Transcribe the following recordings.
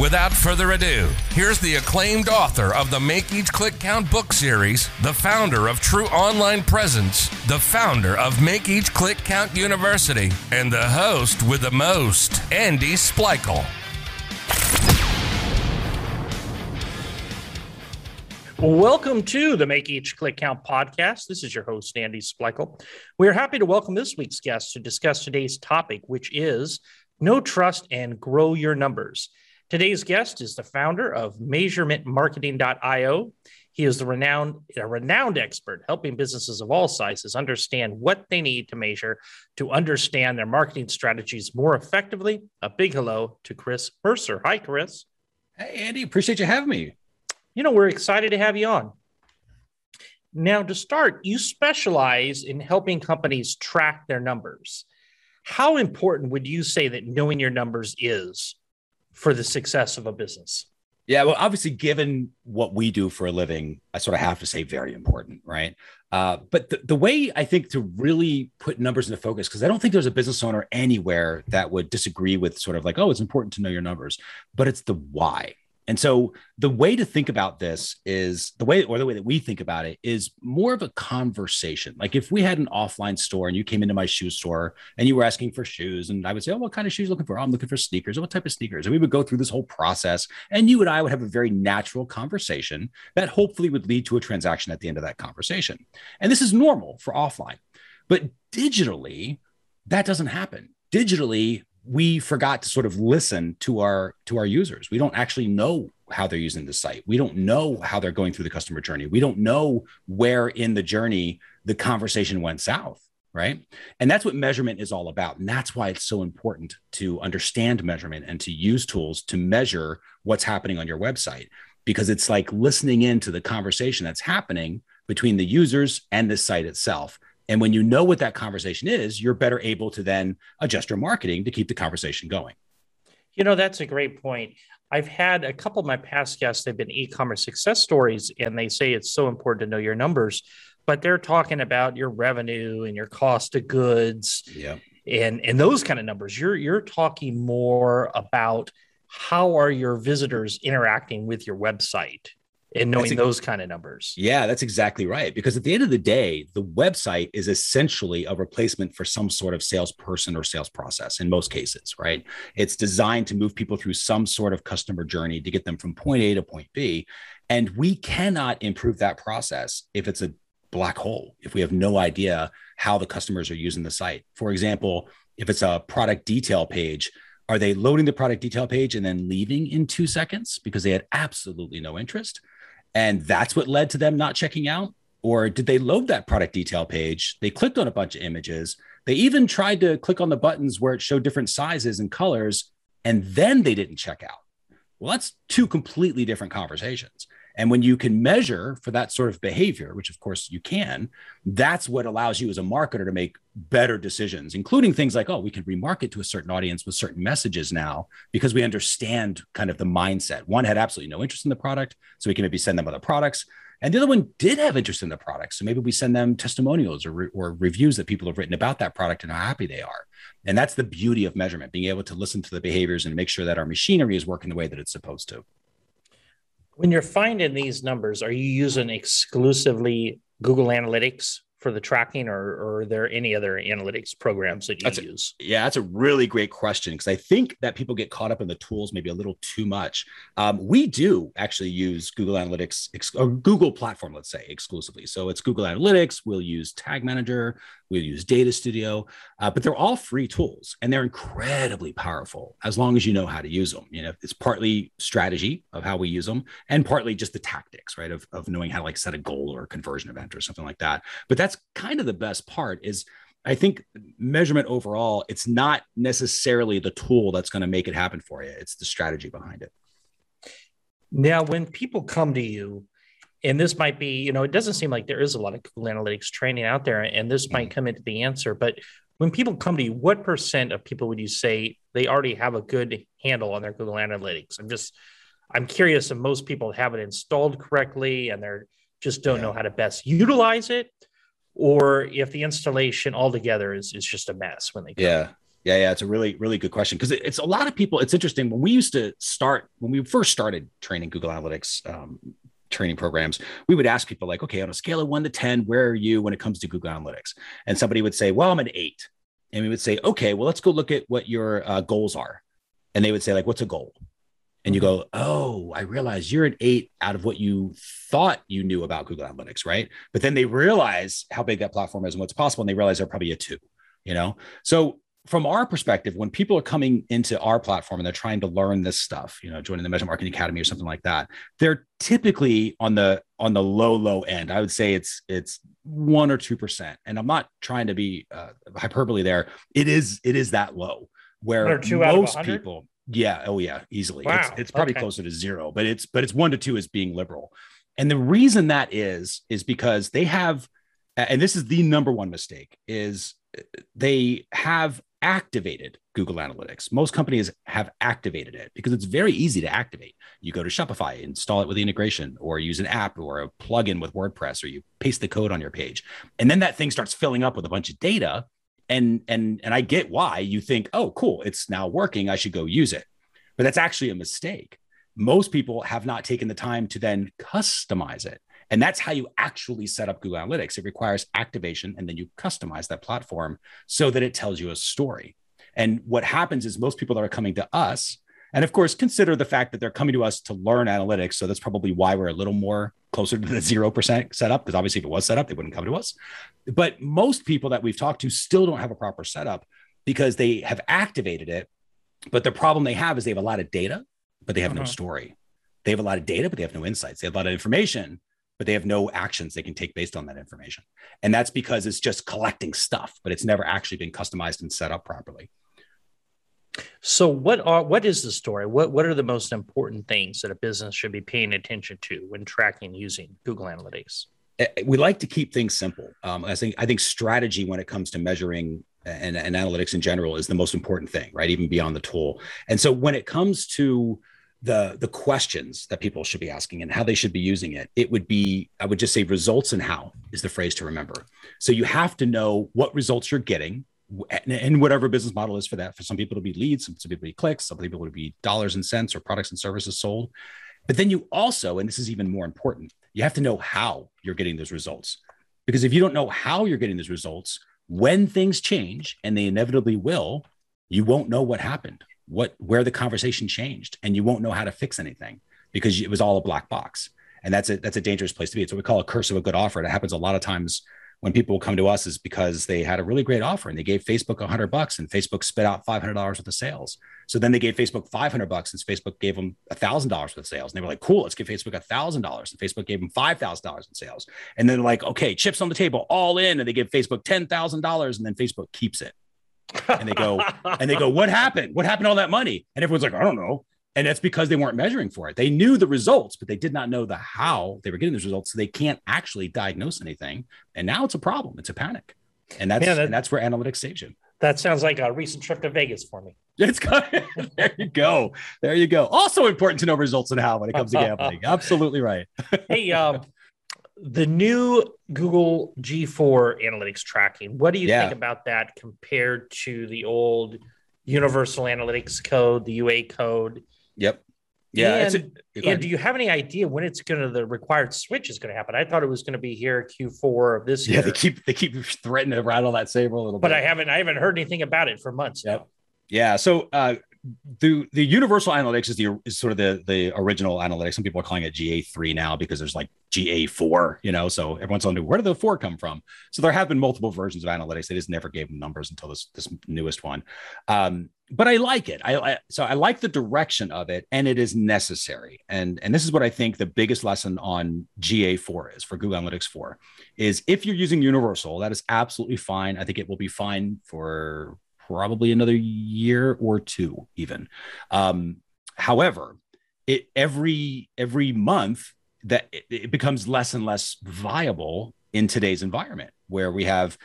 Without further ado, here's the acclaimed author of the Make Each Click Count book series, the founder of True Online Presence, the founder of Make Each Click Count University, and the host with the most, Andy Splichal. Welcome to the Make Each Click Count podcast. This is your host, Andy Splichal. We are happy to welcome this week's guest to discuss today's topic, which is know Trust and Grow Your Numbers. Today's guest is the founder of measurementmarketing.io. He is the renowned, a renowned expert helping businesses of all sizes understand what they need to measure to understand their marketing strategies more effectively. A big hello to Chris Mercer. Hi, Chris. Hey, Andy. Appreciate you having me. You know, we're excited to have you on. Now, to start, you specialize in helping companies track their numbers. How important would you say that knowing your numbers is for the success of a business? Yeah, well, obviously, given what we do for a living, I sort of have to say very important, right? Uh, but the, the way I think to really put numbers into focus, because I don't think there's a business owner anywhere that would disagree with sort of like, oh, it's important to know your numbers, but it's the why. And so the way to think about this is the way, or the way that we think about it is more of a conversation. Like if we had an offline store and you came into my shoe store and you were asking for shoes, and I would say, Oh, what kind of shoes are you looking for? Oh, I'm looking for sneakers. Or what type of sneakers? And we would go through this whole process. And you and I would have a very natural conversation that hopefully would lead to a transaction at the end of that conversation. And this is normal for offline. But digitally, that doesn't happen. Digitally, we forgot to sort of listen to our to our users. We don't actually know how they're using the site. We don't know how they're going through the customer journey. We don't know where in the journey the conversation went south right? And that's what measurement is all about. And that's why it's so important to understand measurement and to use tools to measure what's happening on your website. Because it's like listening into the conversation that's happening between the users and the site itself and when you know what that conversation is, you're better able to then adjust your marketing to keep the conversation going. You know, that's a great point. I've had a couple of my past guests, they've been e commerce success stories, and they say it's so important to know your numbers, but they're talking about your revenue and your cost of goods. Yeah. And, and those kind of numbers. You're you're talking more about how are your visitors interacting with your website and knowing a, those kind of numbers. Yeah, that's exactly right. Because at the end of the day, the website is essentially a replacement for some sort of salesperson or sales process in most cases, right? It's designed to move people through some sort of customer journey to get them from point A to point B. And we cannot improve that process if it's a black hole, if we have no idea how the customers are using the site. For example, if it's a product detail page, are they loading the product detail page and then leaving in two seconds because they had absolutely no interest? And that's what led to them not checking out? Or did they load that product detail page? They clicked on a bunch of images. They even tried to click on the buttons where it showed different sizes and colors, and then they didn't check out. Well, that's two completely different conversations. And when you can measure for that sort of behavior, which of course you can, that's what allows you as a marketer to make better decisions, including things like, oh, we can remarket to a certain audience with certain messages now because we understand kind of the mindset. One had absolutely no interest in the product, so we can maybe send them other products. And the other one did have interest in the product. So maybe we send them testimonials or, re- or reviews that people have written about that product and how happy they are. And that's the beauty of measurement, being able to listen to the behaviors and make sure that our machinery is working the way that it's supposed to. When you're finding these numbers, are you using exclusively Google Analytics for the tracking, or, or are there any other analytics programs that you that's use? A, yeah, that's a really great question because I think that people get caught up in the tools maybe a little too much. Um, we do actually use Google Analytics ex- or Google platform, let's say, exclusively. So it's Google Analytics. We'll use Tag Manager. We'll use Data Studio, uh, but they're all free tools and they're incredibly powerful as long as you know how to use them. You know, it's partly strategy of how we use them and partly just the tactics, right? Of, of knowing how to like set a goal or a conversion event or something like that. But that's kind of the best part is I think measurement overall, it's not necessarily the tool that's going to make it happen for you. It's the strategy behind it. Now, when people come to you and this might be, you know, it doesn't seem like there is a lot of Google Analytics training out there, and this might mm-hmm. come into the answer. But when people come to you, what percent of people would you say they already have a good handle on their Google Analytics? I'm just, I'm curious if most people have it installed correctly and they're just don't yeah. know how to best utilize it, or if the installation altogether is is just a mess when they come. Yeah. Yeah, yeah, it's a really, really good question because it's a lot of people. It's interesting when we used to start when we first started training Google Analytics um, training programs, we would ask people like, okay, on a scale of one to 10, where are you when it comes to Google Analytics? And somebody would say, well, I'm an eight. And we would say, okay, well, let's go look at what your uh, goals are. And they would say, like, what's a goal? And you go, oh, I realize you're an eight out of what you thought you knew about Google Analytics, right? But then they realize how big that platform is and what's possible. And they realize they're probably a two, you know? So from our perspective, when people are coming into our platform and they're trying to learn this stuff, you know, joining the Measurement Marketing Academy or something like that, they're typically on the on the low low end. I would say it's it's one or two percent, and I'm not trying to be uh, hyperbole there. It is it is that low where most people, yeah, oh yeah, easily. Wow. It's, it's probably okay. closer to zero, but it's but it's one to two is being liberal, and the reason that is is because they have, and this is the number one mistake is they have activated Google Analytics. Most companies have activated it because it's very easy to activate. You go to Shopify, install it with the integration, or use an app or a plugin with WordPress, or you paste the code on your page. And then that thing starts filling up with a bunch of data. And and and I get why you think, oh, cool, it's now working. I should go use it. But that's actually a mistake. Most people have not taken the time to then customize it. And that's how you actually set up Google Analytics. It requires activation and then you customize that platform so that it tells you a story. And what happens is most people that are coming to us, and of course, consider the fact that they're coming to us to learn analytics. So that's probably why we're a little more closer to the 0% setup, because obviously if it was set up, they wouldn't come to us. But most people that we've talked to still don't have a proper setup because they have activated it. But the problem they have is they have a lot of data, but they have uh-huh. no story. They have a lot of data, but they have no insights. They have a lot of information, but they have no actions they can take based on that information. And that's because it's just collecting stuff, but it's never actually been customized and set up properly. So what are what is the story? What what are the most important things that a business should be paying attention to when tracking using Google Analytics? Eh, eh, we like to keep things simple. Um, I think I think strategy when it comes to measuring and, and analytics in general is the most important thing, right? Even beyond the tool. And so when it comes to the the questions that people should be asking and how they should be using it it would be i would just say results and how is the phrase to remember. So you have to know what results you're getting and whatever business model is for that. For some people it'll be leads some people it'll be clicks some people it'll be dollars and cents or products and services sold. But then you also and this is even more important you have to know how you're getting those results. Because if you don't know how you're getting those results when things change and they inevitably will you won't know what happened what where the conversation changed and you won't know how to fix anything because it was all a black box. And that's a that's a dangerous place to be. It's what we call a curse of a good offer. It happens a lot of times when people come to us is because they had a really great offer and they gave facebook 100 bucks and facebook spit out $500 worth of sales. So then they gave facebook 500 bucks and facebook gave them $1000 worth of sales. And they were like cool let's give facebook $1000 and facebook gave them $5000 in sales. And then like okay chips on the table all in. And they give facebook $10000 and then facebook keeps it and they go and they go what happened? What happened to all that money? And everyone's like i don't know. And that's because they weren't measuring for it. They knew the results but they did not know the how they were getting those results so they can't actually diagnose anything. And now it's a problem. It's a panic. And that's that, and that's where analytics saves you. That sounds like a recent trip to vegas for me. It's good. There you go. There you go. Also important to know results and how when it comes to gambling. Absolutely right. Hey um the new Google G4 analytics tracking, what do you yeah. think about that compared to the old Universal Analytics code, the UA code? Yep. Yeah. And, a, and do you have any idea when it's going to the required switch is going to happen? I thought it was going to be here Q4 of this yeah, year. Yeah, they keep they keep threatening to rattle that saber a little but bit. But I haven't I haven't heard anything about it for months yep. now. Yeah. So uh, the the universal analytics is the is sort of the the original analytics. Some people are calling it GA3 now because there's like GA4, you know. So everyone's wondering where did the four come from? So there have been multiple versions of analytics. They just never gave them numbers until this this newest one. Um, but I like it. I, I so I like the direction of it, and it is necessary. And and this is what I think the biggest lesson on GA4 is for Google Analytics 4 is if you're using Universal, that is absolutely fine. I think it will be fine for probably another year or two, even. Um, however, it every every month that it, it becomes less and less viable in today's environment where we have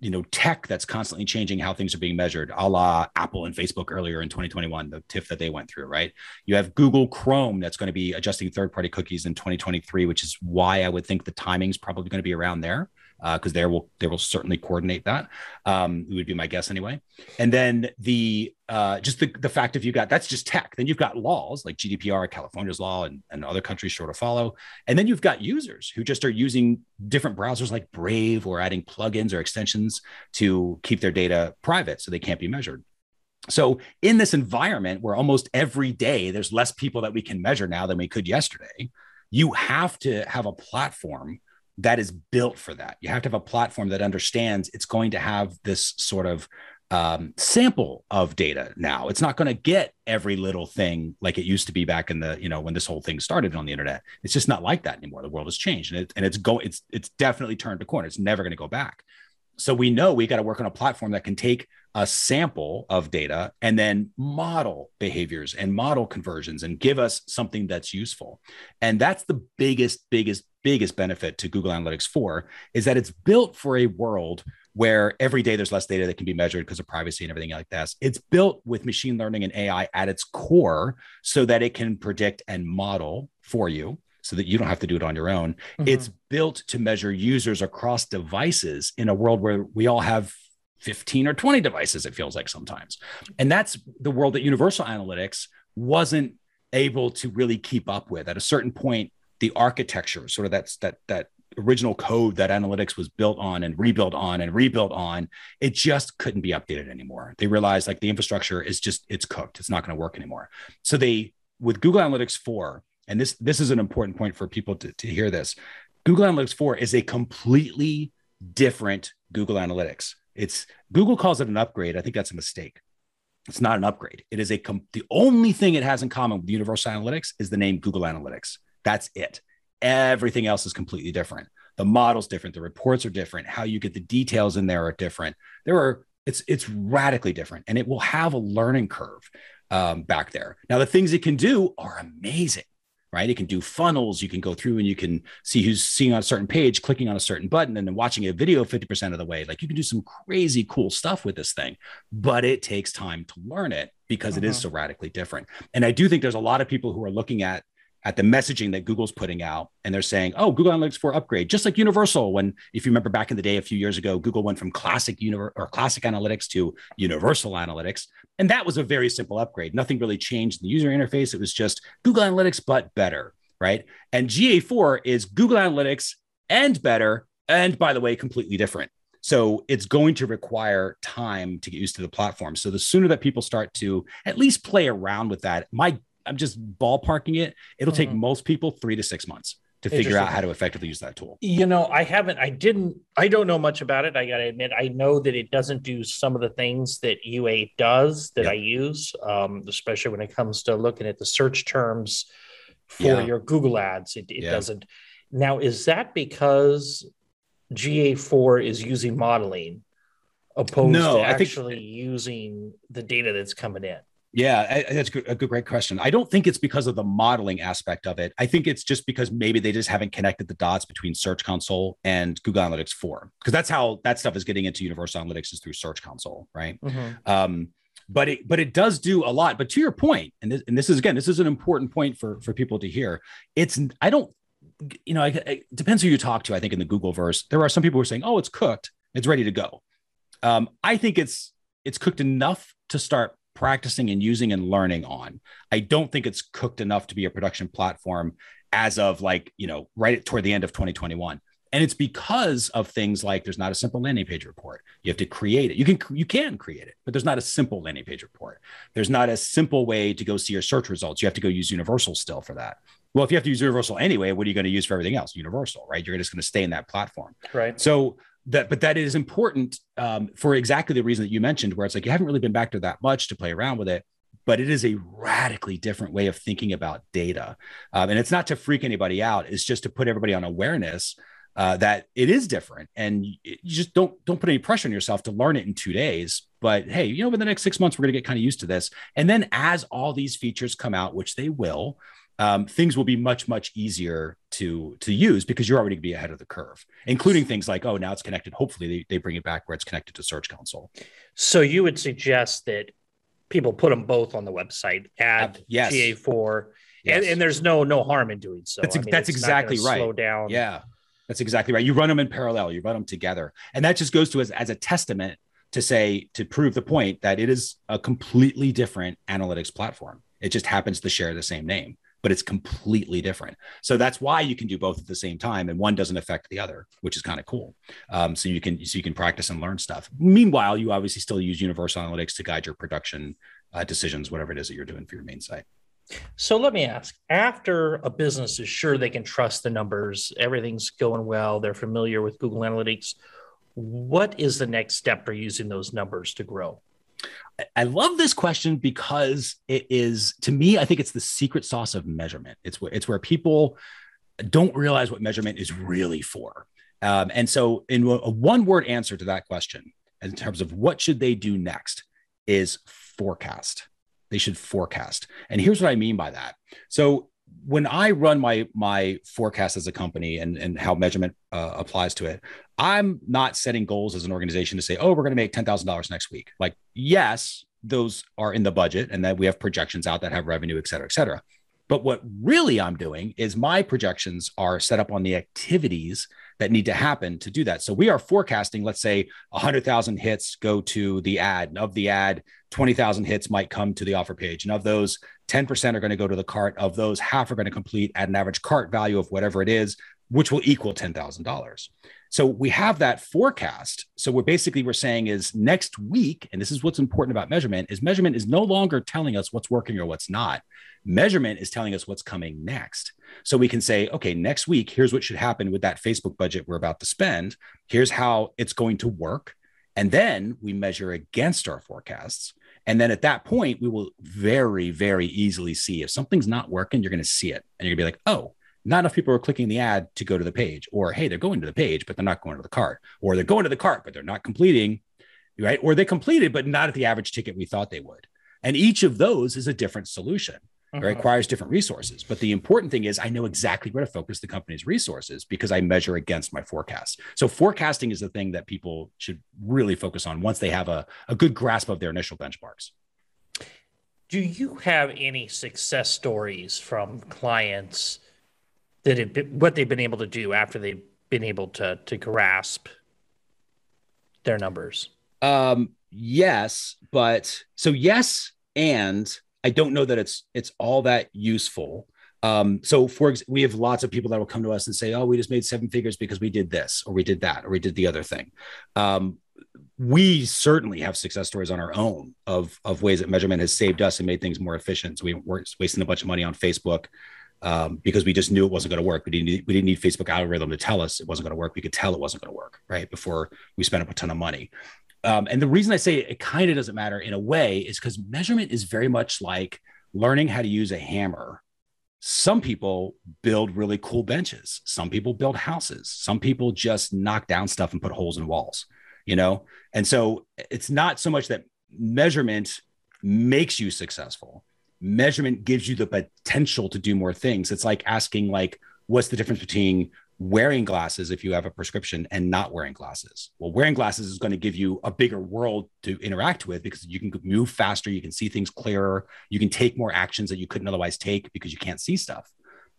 you know tech that's constantly changing how things are being measured a la apple and facebook earlier in 2021 the tiff that they went through right you have google chrome that's going to be adjusting third party cookies in 2023 which is why i would think the timing's probably going to be around there because uh, they will they will certainly coordinate that. Um, it would be my guess anyway. And then the uh, just the, the fact if you got that's just tech. Then you've got laws like GDPR, California's law, and, and other countries sure to follow. And then you've got users who just are using different browsers like Brave or adding plugins or extensions to keep their data private so they can't be measured. So, in this environment where almost every day there's less people that we can measure now than we could yesterday, you have to have a platform that is built for that. You have to have a platform that understands it's going to have this sort of um, sample of data now. It's not going to get every little thing like it used to be back in the you know when this whole thing started on the internet. It's just not like that anymore. The world has changed, and, it, and it's go it's it's definitely turned a corner. It's never going to go back. So we know we got to work on a platform that can take a sample of data and then model behaviors and model conversions and give us something that's useful. And that's the biggest, biggest, biggest benefit to Google Analytics 4 is that it's built for a world where every day there's less data that can be measured because of privacy and everything like that. It's built with machine learning and AI at its core so that it can predict and model for you so that you don't have to do it on your own. Mm-hmm. It's built to measure users across devices in a world where we all have 15 or 20 devices, it feels like sometimes. And that's the world that Universal Analytics wasn't able to really keep up with. At a certain point, the architecture, sort of that's that that original code that analytics was built on and rebuilt on and rebuilt on, it just couldn't be updated anymore. They realized like the infrastructure is just it's cooked. It's not going to work anymore. So they with Google Analytics 4, and this this is an important point for people to, to hear this. Google Analytics 4 is a completely different Google Analytics. It's Google calls it an upgrade. I think that's a mistake. It's not an upgrade. It is a com- the only thing it has in common with Universal Analytics is the name Google Analytics. That's it. Everything else is completely different. The model's different. The reports are different. How you get the details in there are different. There are it's it's radically different, and it will have a learning curve um, back there. Now the things it can do are amazing right? It can do funnels. You can go through and you can see who's seeing on a certain page, clicking on a certain button, and then watching a video 50% of the way. Like you can do some crazy cool stuff with this thing, but it takes time to learn it because uh-huh. it is uh-huh. so radically different. And I do think there's a lot of people who are looking at at the messaging that Google's putting out, and they're saying, "Oh, Google Analytics 4 upgrade," just like Universal. When, if you remember back in the day, a few years ago, Google went from classic univer- or classic analytics to Universal Analytics, and that was a very simple upgrade. Nothing really changed in the user interface. It was just Google Analytics but better, right? And GA4 is Google Analytics and better, and by the way, completely different. So it's going to require time to get used to the platform. So the sooner that people start to at least play around with that, my I'm just ballparking it. It'll mm-hmm. take most people three to six months to figure out how to effectively use that tool. You know, I haven't, I didn't, I don't know much about it. I got to admit, I know that it doesn't do some of the things that UA does that yep. I use, um, especially when it comes to looking at the search terms for yeah. your Google ads. It, it yeah. doesn't. Now, is that because GA4 is using modeling opposed no, to actually think... using the data that's coming in? Yeah, that's a good, great question. I don't think it's because of the modeling aspect of it. I think it's just because maybe they just haven't connected the dots between Search Console and Google Analytics 4, because that's how that stuff is getting into Universal Analytics is through Search Console, right? Mm-hmm. Um, but it but it does do a lot. But to your point, and this, and this is again, this is an important point for for people to hear. It's I don't, you know, it depends who you talk to. I think in the Google verse, there are some people who are saying, "Oh, it's cooked, it's ready to go." Um, I think it's it's cooked enough to start practicing and using and learning on. I don't think it's cooked enough to be a production platform as of like, you know, right toward the end of 2021. And it's because of things like there's not a simple landing page report. You have to create it. You can you can create it, but there's not a simple landing page report. There's not a simple way to go see your search results. You have to go use Universal still for that. Well, if you have to use Universal anyway, what are you going to use for everything else? Universal, right? You're just going to stay in that platform. Right. So that but that is important um, for exactly the reason that you mentioned where it's like you haven't really been back to that much to play around with it but it is a radically different way of thinking about data. Um, and it's not to freak anybody out it's just to put everybody on awareness uh, that it is different. And you just don't don't put any pressure on yourself to learn it in two days but hey you know over the next six months we're going to get kind of used to this. And then as all these features come out which they will um, things will be much much easier to to use because you're already going to be ahead of the curve, including things like oh now it's connected. Hopefully they, they bring it back where it's connected to Search Console. So you would suggest that people put them both on the website, add yes. GA4, yes. and, and, there's no no harm in doing so. That's, I mean, that's exactly right. Slow down. Yeah, that's exactly right. You run them in parallel. You run them together, and that just goes to as as a testament to say to prove the point that it is a completely different analytics platform. It just happens to share the same name but it's completely different. So that's why you can do both at the same time, and one doesn't affect the other, which is kind of cool. Um, so you can so you can practice and learn stuff. Meanwhile, you obviously still use Universal Analytics to guide your production uh, decisions, whatever it is that you're doing for your main site. So let me ask after a business is sure they can trust the numbers, everything's going well, they're familiar with Google Analytics, what is the next step for using those numbers to grow? I love this question because it is to me, I think it's the secret sauce of measurement. It's where it's where people don't realize what measurement is really for. Um, and so, in a one word answer to that question, in terms of what should they do next, is forecast. They should forecast. And here's what I mean by that. So when I run my my forecast as a company and and how measurement uh, applies to it, I'm not setting goals as an organization to say, oh, we're going to make ten thousand dollars next week. Like, yes, those are in the budget, and that we have projections out that have revenue, et cetera, et cetera. But what really I'm doing is my projections are set up on the activities that need to happen to do that. So we are forecasting, let's say 100,000 hits go to the ad. And of the ad, 20,000 hits might come to the offer page. And of those, 10% are going to go to the cart. Of those, half are going to complete at an average cart value of whatever it is, which will equal $10,000. So we have that forecast. So what basically we're saying is next week, and this is what's important about measurement, is measurement is no longer telling us what's working or what's not. Measurement is telling us what's coming next. So we can say, okay, next week, here's what should happen with that Facebook budget we're about to spend. Here's how it's going to work. And then we measure against our forecasts. And then at that point, we will very, very easily see if something's not working, you're going to see it. And you're going to be like, oh, not enough people are clicking the ad to go to the page. Or, hey, they're going to the page, but they're not going to the cart. Or they're going to the cart, but they're not completing, right? Or they completed, but not at the average ticket we thought they would. And each of those is a different solution. It uh-huh. requires different resources. But the important thing is I know exactly where to focus the company's resources because I measure against my forecast. So forecasting is the thing that people should really focus on once they have a, a good grasp of their initial benchmarks. Do you have any success stories from clients that have been, what they've been able to do after they've been able to to grasp their numbers? Um, yes, but so yes, and I don't know that it's it's all that useful. Um, so for we have lots of people that will come to us and say, "Oh, we just made seven figures because we did this, or we did that, or we did the other thing." Um, we certainly have success stories on our own of of ways that measurement has saved us and made things more efficient. So we weren't wasting a bunch of money on Facebook um, because we just knew it wasn't going to work. We didn't need, we didn't need Facebook algorithm to tell us it wasn't going to work. We could tell it wasn't going to work right before we spent a ton of money. Um, and the reason I say it, it kind of doesn't matter in a way is because measurement is very much like learning how to use a hammer. Some people build really cool benches. Some people build houses. Some people just knock down stuff and put holes in walls, you know? And so it's not so much that measurement makes you successful. Measurement gives you the potential to do more things. It's like asking like what's the difference between wearing glasses if you have a prescription and not wearing glasses. Well, wearing glasses is going to give you a bigger world to interact with because you can move faster, you can see things clearer, you can take more actions that you couldn't otherwise take because you can't see stuff.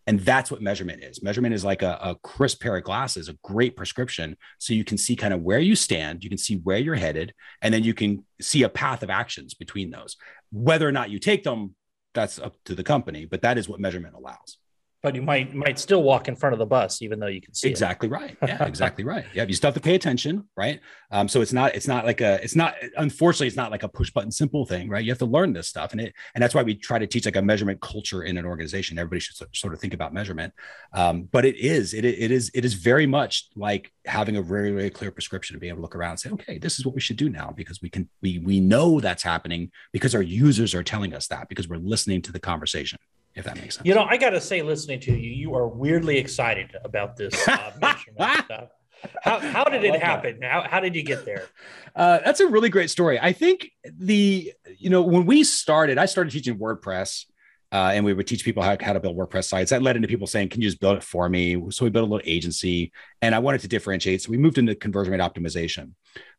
And that's what measurement is. Measurement is like a, a crisp pair of glasses, a great prescription. So you can see kind of where you stand, you can see where you're headed, and then you can see a path of actions between those. Whether or not you take them, that's up to the company, but that is what measurement allows but you might might still walk in front of the bus even though you can see exactly it. right. Yeah exactly right. Yeah you still have to pay attention right? Um, so it's not it's not like a it's not unfortunately it's not like a push button simple thing right? You have to learn this stuff and it and that's why we try to teach like a measurement culture in an organization. Everybody should sort of think about measurement. Um, but it is it, it is it is very much like having a very very clear prescription to be able to look around and say okay this is what we should do now because we can we we know that's happening because our users are telling us that because we're listening to the conversation if that makes sense. You know, I got to say, listening to you, you are weirdly excited about this uh, measurement stuff. How, how did it happen? How, how did you get there? Uh, that's a really great story. I think the, you know, when we started, I started teaching WordPress Uh, and we would teach people how, how to build WordPress sites. That led into people saying, "Can you just build it for me?" So we built a little agency, and I wanted to differentiate. So we moved into conversion rate optimization.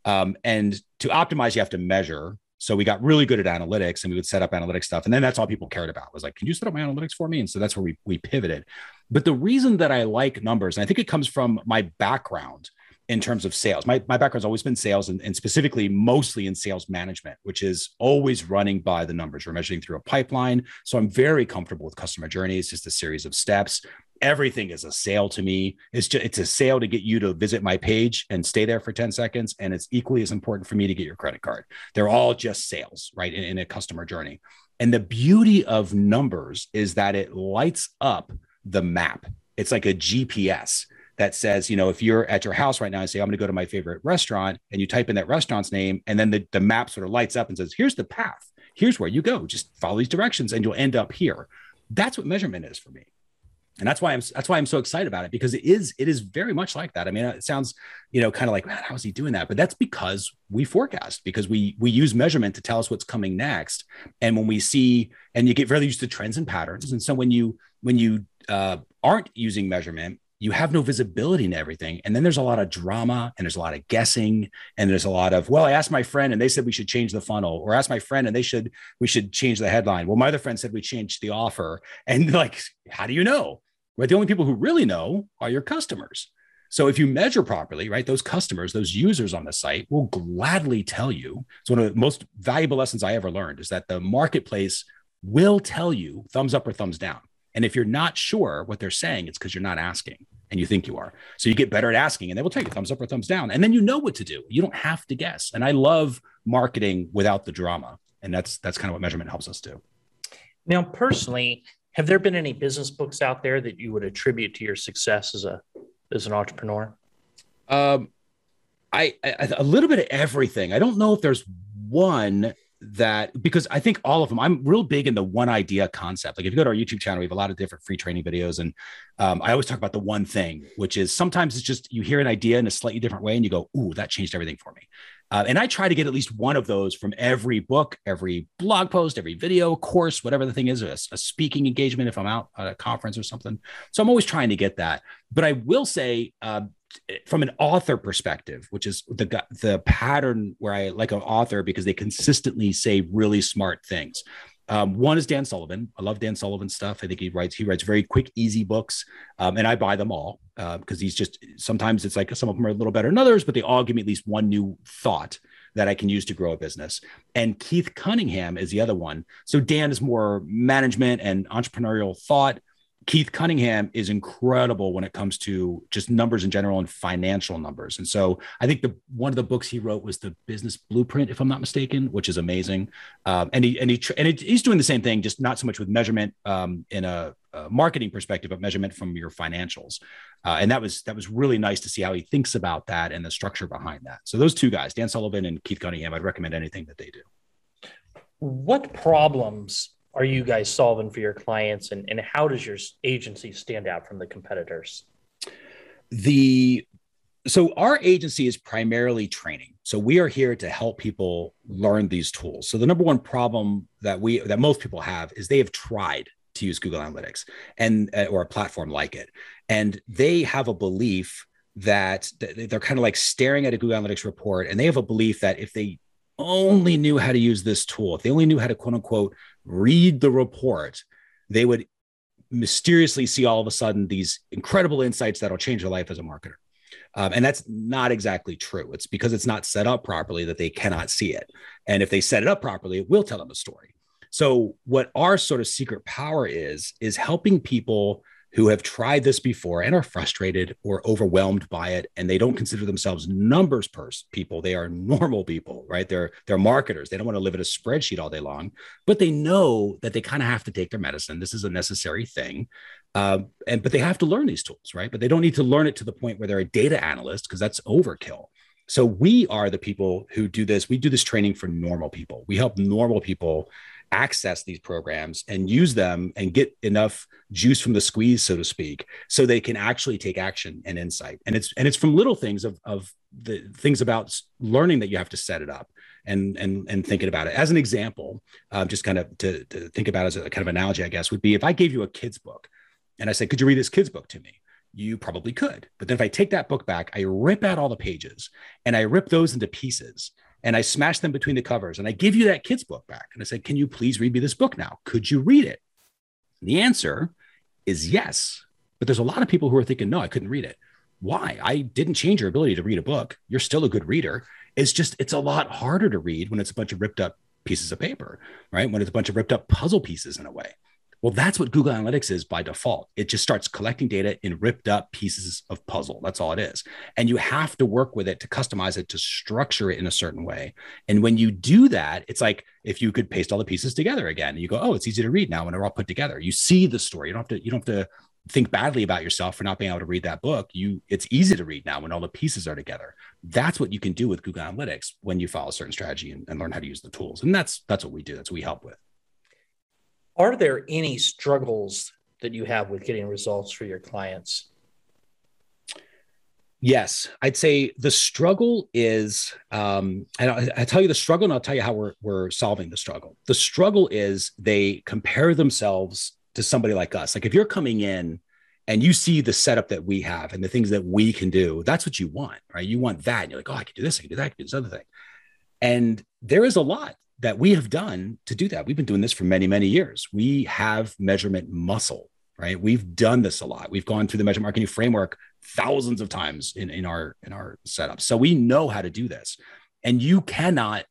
Um, and to optimize, you have to measure. So we got really good at analytics, and we would set up analytics stuff, and then that's all people cared about was like, "Can you set up my analytics for me?" And so that's where we we pivoted. But the reason that I like numbers, and I think it comes from my background in terms of sales. My, my background's always been sales and, and, specifically mostly in sales management, which is always running by the numbers. We're measuring through a pipeline. So I'm very comfortable with customer journeys, just a series of steps. Everything is a sale to me. It's just it's a sale to get you to visit my page and stay there for 10 seconds. And it's equally as important for me to get your credit card. They're all just sales, right? In, in a customer journey. And the beauty of numbers is that it lights up the map. It's like a GPS that says, you know, if you're at your house right now and say, I'm going to go to my favorite restaurant, and you type in that restaurant's name, and then the, the map sort of lights up and says, here's the path, here's where you go, just follow these directions, and you'll end up here. That's what measurement is for me. And that's why I'm that's why I'm so excited about it because it is it is very much like that. I mean, it sounds you know kind of like man, how is he doing that? But that's because we forecast because we we use measurement to tell us what's coming next. And when we see and you get very used to trends and patterns, and so when you when you uh, aren't using measurement, you have no visibility in everything. And then there's a lot of drama and there's a lot of guessing and there's a lot of, well, I asked my friend and they said we should change the funnel or asked my friend and they should, we should change the headline. Well, my other friend said we changed the offer. And like, how do you know? Right. The only people who really know are your customers. So if you measure properly, right, those customers, those users on the site will gladly tell you. It's one of the most valuable lessons I ever learned is that the marketplace will tell you thumbs up or thumbs down. And if you're not sure what they're saying, it's because you're not asking and you think you are. So you get better at asking and they will tell you thumbs up or thumbs down. And then you know what to do. You don't have to guess. And I love marketing without the drama. And that's that's kind of what measurement helps us do. Now, personally, have there been any business books out there that you would attribute to your success as a as an entrepreneur? Um, I, I a little bit of everything. I don't know if there's one that because I think all of them, I'm real big in the one idea concept. Like if you go to our YouTube channel, we have a lot of different free training videos. And um, I always talk about the one thing, which is sometimes it's just you hear an idea in a slightly different way and you go, Ooh, that changed everything for me. Uh, and I try to get at least one of those from every book, every blog post, every video course, whatever the thing is, a, a speaking engagement if I'm out at a conference or something. So I'm always trying to get that. But I will say, uh, from an author perspective, which is the the pattern where I like an author because they consistently say really smart things. Um, one is Dan Sullivan. I love Dan Sullivan stuff. I think he writes he writes very quick, easy books, um, and I buy them all because uh, he's just sometimes it's like some of them are a little better than others, but they all give me at least one new thought that I can use to grow a business. And Keith Cunningham is the other one. So Dan is more management and entrepreneurial thought. Keith Cunningham is incredible when it comes to just numbers in general and financial numbers. And so I think the one of the books he wrote was the Business Blueprint, if I'm not mistaken, which is amazing. Um, and he and he and he's doing the same thing, just not so much with measurement um, in a, a, marketing perspective, but measurement from your financials. Uh, and that was that was really nice to see how he thinks about that and the structure behind that. So those two guys, Dan Sullivan and Keith Cunningham, I'd recommend anything that they do. What problems are you guys solving for your clients and, and how does your agency stand out from the competitors? The so our agency is primarily training. So we are here to help people learn these tools. So the number one problem that we that most people have is they have tried to use google analytics and uh, or a platform like it. And they have a belief that they're kind of like staring at a google analytics report and they have a belief that if they only knew how to use this tool if they only knew how to quote unquote read the report, they would mysteriously see all of a sudden these incredible insights that'll change their life as a marketer. Um, and that's not exactly true. It's because it's not set up properly that they cannot see it. And if they set it up properly, it will tell them a story. So, what our sort of secret power is, is helping people who have tried this before and are frustrated or overwhelmed by it and they don't consider themselves numbers pers- people. They are normal people right? They're they're marketers. They don't want to live in a spreadsheet all day long but they know that they kind of have to take their medicine. This is a necessary thing uh, and but they have to learn these tools right? But they don't need to learn it to the point where they're a data analyst because that's overkill. So we are the people who do this. We do this training for normal people. We help normal people access these programs and use them and get enough juice from the squeeze so to speak so they can actually take action and insight and it's and it's from little things of of the things about learning that you have to set it up and and and thinking about it. As an example, um, just kind of to, to think about as a kind of analogy, I guess, would be if I gave you a kid's book and I said, Could you read this kid's book to me? You probably could. But then if I take that book back, I rip out all the pages and I rip those into pieces and I smash them between the covers and I give you that kid's book back. And I said, Can you please read me this book now? Could you read it? The answer is yes. But there's a lot of people who are thinking, No, I couldn't read it. Why? I didn't change your ability to read a book. You're still a good reader. It's just, it's a lot harder to read when it's a bunch of ripped up pieces of paper, right? When it's a bunch of ripped up puzzle pieces in a way. Well, that's what Google Analytics is by default. It just starts collecting data in ripped up pieces of puzzle. That's all it is. And you have to work with it to customize it, to structure it in a certain way. And when you do that, it's like if you could paste all the pieces together again and you go, oh, it's easy to read now when they're all put together. You see the story. You don't have to, you don't have to think badly about yourself for not being able to read that book. You it's easy to read now when all the pieces are together. That's what you can do with Google Analytics when you follow a certain strategy and, and learn how to use the tools. And that's that's what we do. That's what we help with. Are there any struggles that you have with getting results for your clients? Yes, I'd say the struggle is, um, and I, I, tell you the struggle, and I'll tell you how we're we're solving the struggle. The struggle is they compare themselves to somebody like us. Like if you're coming in and you see the setup that we have and the things that we can do, that's what you want, right? You want that, and you're like, oh, I can do this, I can do that, I can do this other thing. And there is a lot that we have done to do that. We've been doing this for many, many years. We have measurement muscle, right? We've done this a lot. We've gone through the measurement marketing framework thousands of times in, in our in our setup. So we know how to do this. And you cannot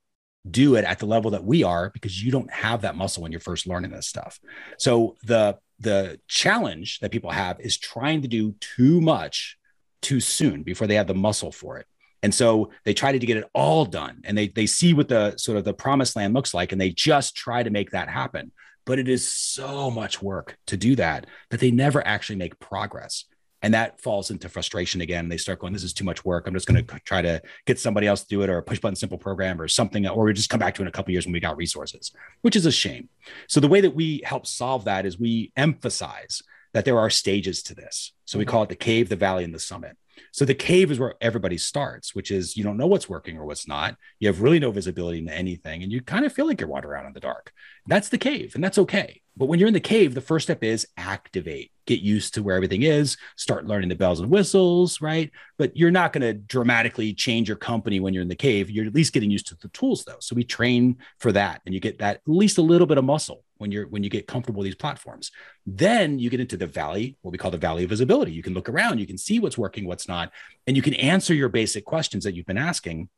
do it at the level that we are because you don't have that muscle when you're first learning this stuff. So the the challenge that people have is trying to do too much too soon before they have the muscle for it. And so they try to get it all done and they, they see what the sort of the promised land looks like and they just try to make that happen. But it is so much work to do that that they never actually make progress. And that falls into frustration again. They start going, This is too much work. I'm just going to try to get somebody else to do it or a push button simple program or something, or we just come back to it in a couple years when we got resources, which is a shame. So the way that we help solve that is we emphasize that there are stages to this. So we mm-hmm. call it the cave, the valley, and the summit. So the cave is where everybody starts, which is you don't know what's working or what's not. You have really no visibility into anything, and you kind of feel like you're wandering around in the dark. That's the cave, and that's okay. But when you're in the cave, the first step is activate, get used to where everything is, start learning the bells and whistles, right? But you're not going to dramatically change your company when you're in the cave. You're at least getting used to the tools though. So we train for that and you get that at least a little bit of muscle when you're when you get comfortable with these platforms. Then you get into the valley, what we call the valley of visibility. You can look around, you can see what's working, what's not, and you can answer your basic questions that you've been asking.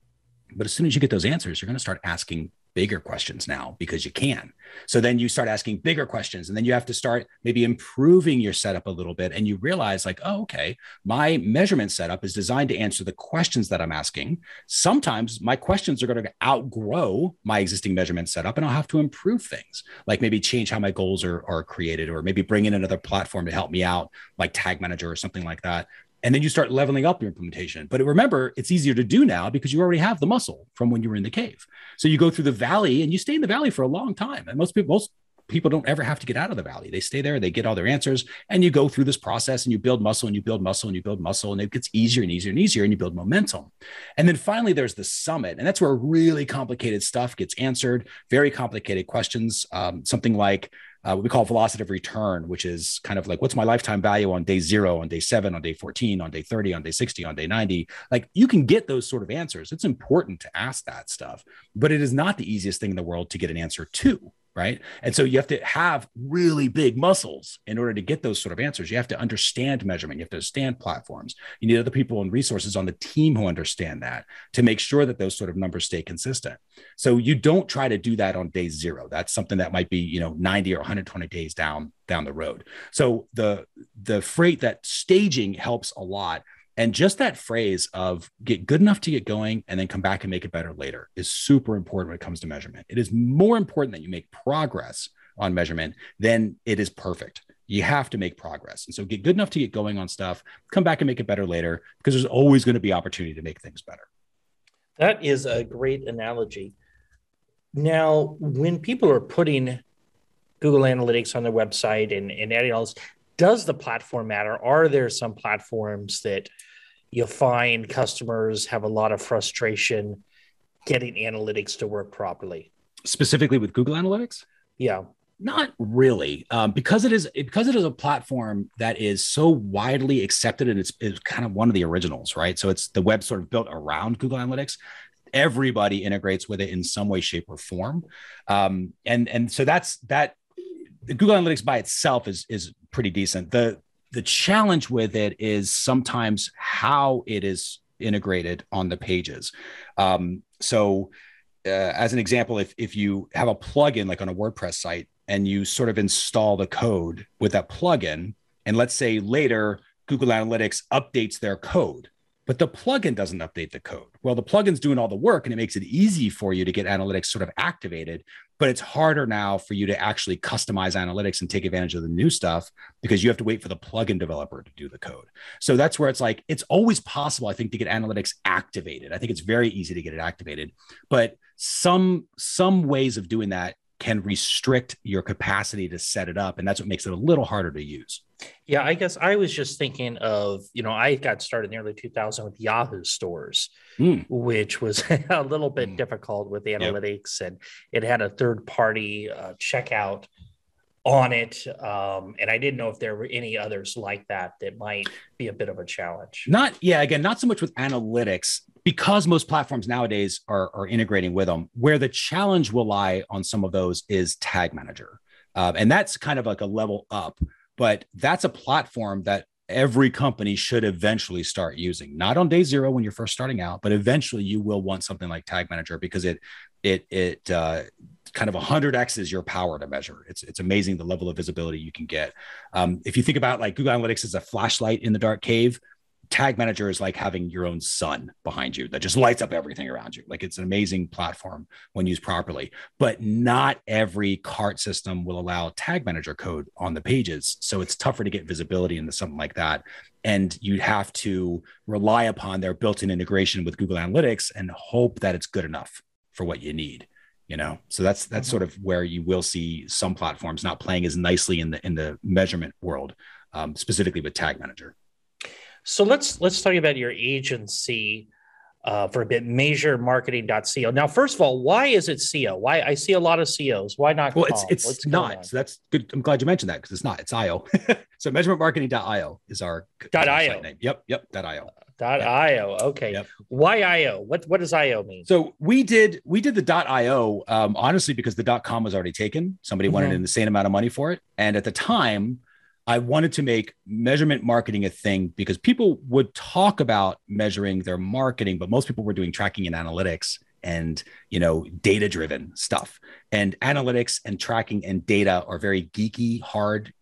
But as soon as you get those answers, you're going to start asking bigger questions now because you can. So then you start asking bigger questions and then you have to start maybe improving your setup a little bit and you realize like, oh, okay, my measurement setup is designed to answer the questions that I'm asking. Sometimes my questions are going to outgrow my existing measurement setup and I'll have to improve things, like maybe change how my goals are, are created or maybe bring in another platform to help me out, like Tag Manager or something like that and then you start leveling up your implementation. But remember, it's easier to do now because you already have the muscle from when you were in the cave. So you go through the valley and you stay in the valley for a long time. And most people, most people don't ever have to get out of the valley. They stay there, they get all their answers, and you go through this process and you build muscle and you build muscle and you build muscle, and it gets easier and easier and easier, and you build momentum. And then finally, there's the summit, and that's where really complicated stuff gets answered, very complicated questions. Um, something like, uh, what we call velocity of return, which is kind of like what's my lifetime value on day zero, on day seven, on day 14, on day 30, on day 60, on day 90. Like you can get those sort of answers. It's important to ask that stuff, but it is not the easiest thing in the world to get an answer to right? And so you have to have really big muscles in order to get those sort of answers. You have to understand measurement, you have to understand platforms. You need other people and resources on the team who understand that to make sure that those sort of numbers stay consistent. So you don't try to do that on day 0. That's something that might be, you know, 90 or 120 days down down the road. So the the freight that staging helps a lot and just that phrase of get good enough to get going and then come back and make it better later is super important when it comes to measurement. It is more important that you make progress on measurement than it is perfect. You have to make progress. And so get good enough to get going on stuff, come back and make it better later because there's always going to be opportunity to make things better. That is a great analogy. Now, when people are putting Google Analytics on their website and, and adding all this, does the platform matter? Are there some platforms that you'll find customers have a lot of frustration getting analytics to work properly? Specifically with Google Analytics? Yeah. Not really, um, because it is because it is a platform that is so widely accepted and it's, it's kind of one of the originals, right? So it's the web sort of built around Google Analytics. Everybody integrates with it in some way, shape, or form, um, and and so that's that. Google Analytics by itself is is pretty decent. the The challenge with it is sometimes how it is integrated on the pages. Um, so, uh, as an example, if if you have a plugin like on a WordPress site and you sort of install the code with that plugin. And let's say later Google Analytics updates their code, but the plugin doesn't update the code. Well, the plugin's doing all the work and it makes it easy for you to get analytics sort of activated, but it's harder now for you to actually customize analytics and take advantage of the new stuff because you have to wait for the plugin developer to do the code. So that's where it's like it's always possible I think to get analytics activated. I think it's very easy to get it activated, but some some ways of doing that can restrict your capacity to set it up. And that's what makes it a little harder to use. Yeah, I guess I was just thinking of, you know, I got started in the early 2000 with Yahoo stores, mm. which was a little bit mm. difficult with analytics. Yep. And it had a third party uh, checkout on it. Um, and I didn't know if there were any others like that that might be a bit of a challenge. Not, yeah, again, not so much with analytics because most platforms nowadays are, are integrating with them. Where the challenge will lie on some of those is Tag Manager. Um, and that's kind of like a level up, but that's a platform that every company should eventually start using not on day zero when you're first starting out but eventually you will want something like tag manager because it it it uh, kind of 100x is your power to measure. It's it's amazing the level of visibility you can get. Um, if you think about like Google Analytics as a flashlight in the dark cave, Tag Manager is like having your own sun behind you that just lights up everything around you. Like it's an amazing platform when used properly. But not every cart system will allow Tag Manager code on the pages, so it's tougher to get visibility into something like that. And you'd have to rely upon their built-in integration with Google Analytics and hope that it's good enough for what you need you know? So that's that's mm-hmm. sort of where you will see some platforms not playing as nicely in the in the measurement world um, specifically with tag manager. So let's let's talk about your agency uh, for a bit measuremarketing.co now first of all why is it co why i see a lot of co's why not well it's it's What's not. so that's good. I'm glad you mentioned that because it's not. It's io so measurementmarketing.io is our .io name. Yep yep .io Dot io. Okay. Yep. Why io? What what does io mean? So we did we did the dot io um, honestly because the dot com was already taken. Somebody mm-hmm. wanted an insane amount of money for it, and at the time, I wanted to make measurement marketing a thing because people would talk about measuring their marketing, but most people were doing tracking and analytics and you know data driven stuff and analytics and tracking and data are very geeky hard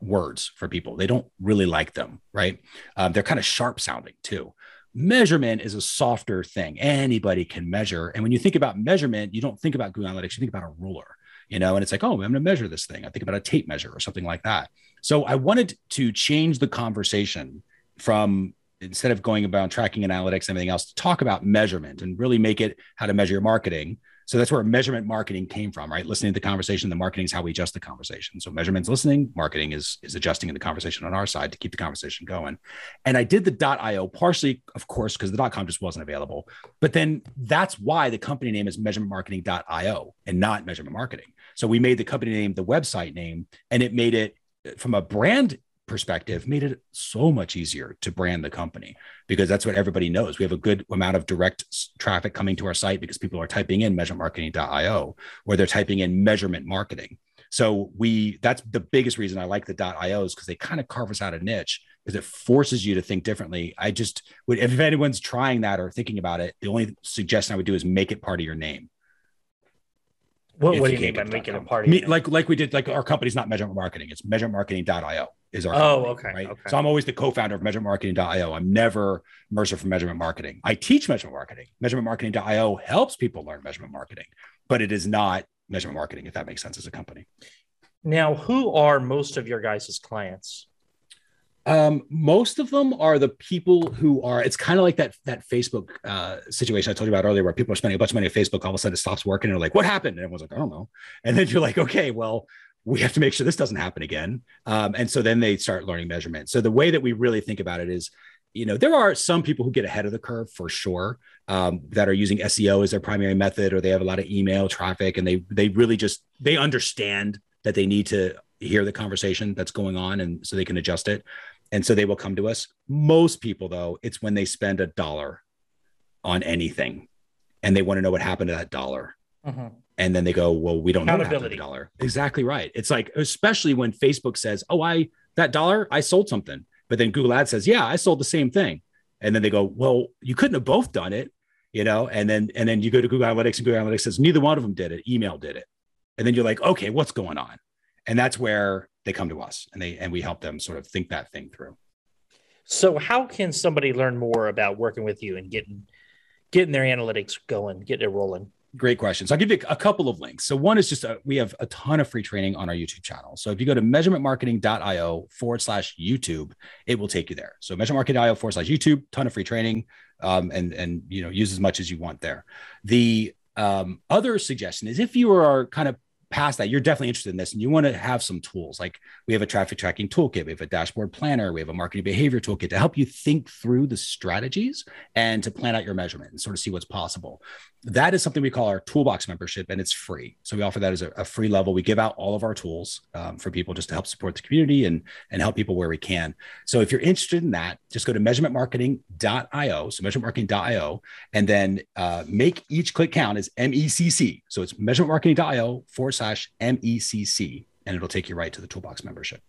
words for people. They don't really like them, right? Um, they're kind of sharp sounding too. Measurement is a softer thing. Anybody can measure. And when you think about measurement, you don't think about Google Analytics, you think about a ruler, you know, and it's like, oh, I'm going to measure this thing. I think about a tape measure or something like that. So I wanted to change the conversation from instead of going about tracking analytics and everything else to talk about measurement and really make it how to measure your marketing so that's where measurement marketing came from, right? Listening to the conversation, the marketing is how we adjust the conversation. So measurement's listening, marketing is is adjusting in the conversation on our side to keep the conversation going. And I did the .io partially, of course, because the .com just wasn't available. But then that's why the company name is measurementmarketing.io and not measurement marketing. So we made the company name the website name, and it made it uh, from a brand perspective made it so much easier to brand the company because that's what everybody knows. We have a good amount of direct traffic coming to our site because people are typing in measurementmarketing.io or they're typing in measurement marketing. So we that's the biggest reason I like the .ios because they kind of carve us out a niche because it forces you to think differently. I just would if anyone's trying that or thinking about it, the only suggestion I would do is make it part of your name. What, what do you mean by making a part of Me, like like we did like our company's not measurement marketing, it's measurementmarketing.io is our oh company, okay right okay. so i'm always the co-founder of measurementmarketing.io i'm never mercer for measurement marketing i teach measurement marketing measurementmarketing.io helps people learn measurement marketing but it is not measurement marketing if that makes sense as a company now who are most of your guys' clients um, most of them are the people who are. It's kind of like that that Facebook uh, situation I told you about earlier, where people are spending a bunch of money on Facebook. All of a sudden, it stops working, and they're like, "What happened?" And everyone's like, "I don't know." And then you're like, "Okay, well, we have to make sure this doesn't happen again. Um, and so then they start learning measurement. So the way that we really think about it is you know, there are some people who get ahead of the curve for sure um, that are using SEO as their primary method, or they have a lot of email traffic, and they they really just they understand that they need to hear the conversation that's going on, and so they can adjust it, and so they will come to us. Most people, though, it's when they spend a dollar on anything, and they want to know what happened to that dollar. Mm-hmm. And then they go, well, we don't know what happened to the dollar. Exactly right. It's like, especially when Facebook says, oh, I, that dollar, I sold something but then Google Ads says, yeah, I sold the same thing. And then they go, well, you couldn't have both done it, you know? And then, and then you go to Google Analytics and Google Analytics says, neither one of them did it. Email did it. And then you're like, okay, what's going on? And that's where they come to us and they, and we help them sort of think that thing through. So how can somebody learn more about working with you and getting, getting their analytics going, getting it rolling? Great questions. I'll give you a couple of links. So one is just a, we have a ton of free training on our YouTube channel. So if you go to measurementmarketing.io forward slash YouTube, it will take you there. So measurementmarketing.io forward slash YouTube, ton of free training, um, and and you know use as much as you want there. The um, other suggestion is if you are kind of past that, you're definitely interested in this and you want to have some tools. Like we have a traffic tracking toolkit, we have a dashboard planner, we have a marketing behavior toolkit to help you think through the strategies and to plan out your measurement and sort of see what's possible. That is something we call our toolbox membership, and it's free. So we offer that as a, a free level. We give out all of our tools um, for people just to help support the community and, and help people where we can. So if you're interested in that, just go to measurementmarketing.io. So measurementmarketing.io, and then uh, make each click count as MECC. So it's measurementmarketing.io forward slash MECC, and it'll take you right to the toolbox membership.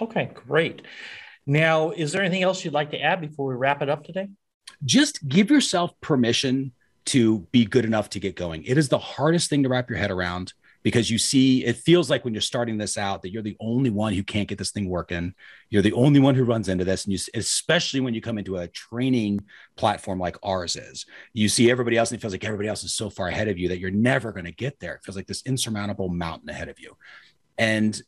Okay, great. Now, is there anything else you'd like to add before we wrap it up today? Just give yourself permission to be good enough to get going. It is the hardest thing to wrap your head around because you see it feels like when you're starting this out that you're the only one who can't get this thing working. You're the only one who runs into this and you especially when you come into a training platform like ours is. You see everybody else and it feels like everybody else is so far ahead of you that you're never going to get there. It feels like this insurmountable mountain ahead of you. And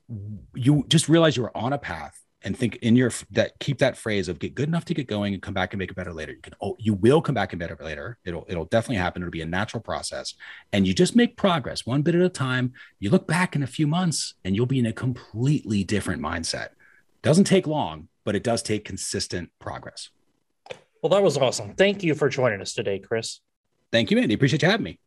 you just realize you're on a path and think in your that keep that phrase of get good enough to get going and come back and make it better later. You can oh, you will come back and better later. It'll it'll definitely happen. It'll be a natural process, and you just make progress one bit at a time. You look back in a few months, and you'll be in a completely different mindset. Doesn't take long, but it does take consistent progress. Well, that was awesome. Thank you for joining us today, Chris. Thank you, Andy. Appreciate you having me.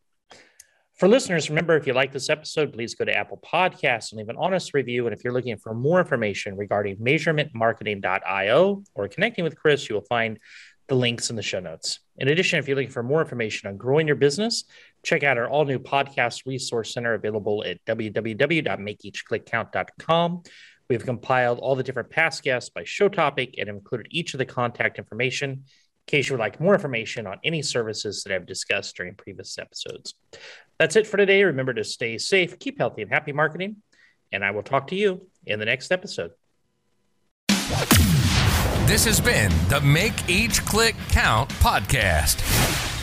For listeners, remember if you like this episode, please go to Apple Podcasts and leave an honest review. And if you're looking for more information regarding measurementmarketing.io or connecting with Chris, you will find the links in the show notes. In addition, if you're looking for more information on growing your business, check out our all new podcast resource center available at www.makeeachclickcount.com. We've compiled all the different past guests by show topic and included each of the contact information in case you would like more information on any services that I've discussed during previous episodes. That's it for today. Remember to stay safe, keep healthy, and happy marketing. And I will talk to you in the next episode. This has been the Make Each Click Count podcast.